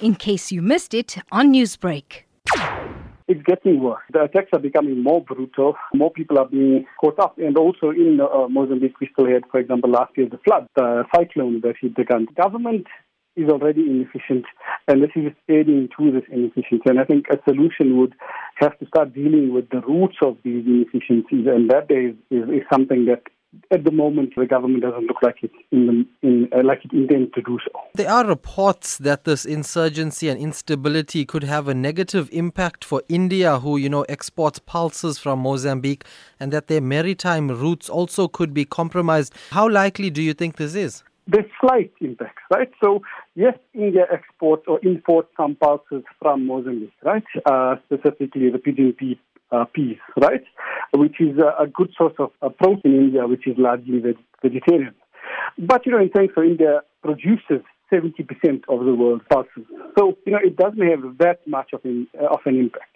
in case you missed it on Newsbreak. It's getting worse. The attacks are becoming more brutal. More people are being caught up. And also in uh, Mozambique, we still had, for example, last year, the flood, the cyclone that hit the country. Government is already inefficient, and this is adding to this inefficiency. And I think a solution would have to start dealing with the roots of these inefficiencies, and that is, is, is something that at the moment the government doesn't look like it in, the, in uh, like it intends to do so. There are reports that this insurgency and instability could have a negative impact for India, who you know exports pulses from Mozambique, and that their maritime routes also could be compromised. How likely do you think this is? There's slight impacts, right? So yes, India exports or imports some pulses from Mozambique, right? Uh, specifically the pigeon pea uh, peas, right? Which is a, a good source of uh, protein in India, which is largely veg- vegetarian. But, you know, in terms of India produces 70% of the world's pulses. So, you know, it doesn't have that much of an, uh, of an impact.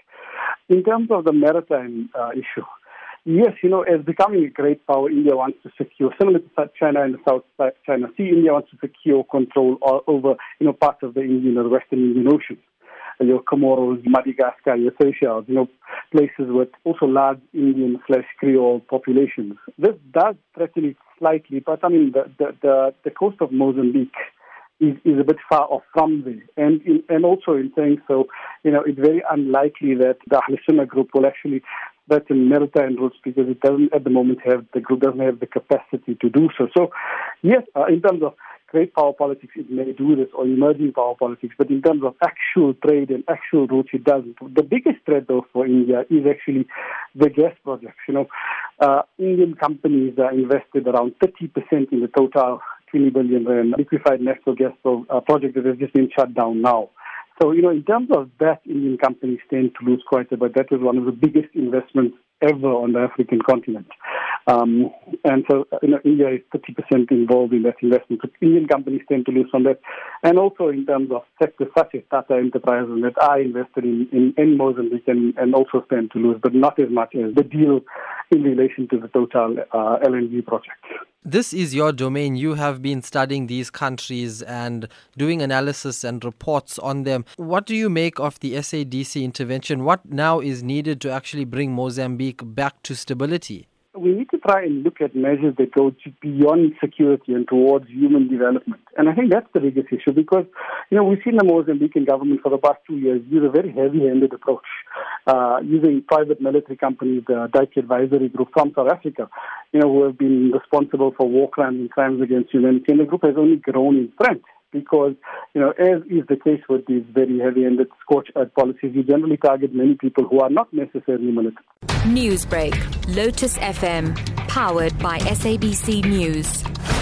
In terms of the maritime uh, issue, yes, you know, as becoming a great power, India wants to secure, similar to China and the South China Sea, India wants to secure control over, you know, parts of the Indian or Western Indian Ocean your Comoros, Madagascar, your Seychelles, you know, places with also large Indian slash Creole populations. This does threaten it slightly, but I mean, the, the, the, the coast of Mozambique is, is a bit far off from there. And, in, and also in saying so, you know, it's very unlikely that the Ahl Sunnah group will actually threaten maritime routes because it doesn't at the moment have, the group doesn't have the capacity to do so. So, yes, uh, in terms of great power politics, it may do this, or emerging power politics, but in terms of actual trade and actual routes, it doesn't. The biggest threat, though, for India is actually the gas projects. You know, uh, Indian companies are invested around 30% in the total 20 billion rand liquefied natural gas uh, project that has just been shut down now. So, you know, in terms of that, Indian companies tend to lose quite a bit. That was one of the biggest investments ever on the African continent. Um, and so, you know, India is 30% involved in that investment. So Indian companies tend to lose on that. And also in terms of sectors such as Tata Enterprises that are invested in, in, in Mozambique and, and also stand to lose, but not as much as the deal in relation to the Total uh, LNG project. This is your domain. You have been studying these countries and doing analysis and reports on them. What do you make of the SADC intervention? What now is needed to actually bring Mozambique back to stability? We need to try and look at measures that go beyond security and towards human development. And I think that's the biggest issue because, you know, we've seen the Mozambican government for the past two years use a very heavy-handed approach, uh, using private military companies, the Dyke Advisory Group from South Africa, you know, who have been responsible for war crimes and crimes against humanity. And the group has only grown in strength because, you know, as is the case with these very heavy-handed scorch earth policies, you generally target many people who are not necessarily militant. Newsbreak, Lotus FM, powered by SABC News.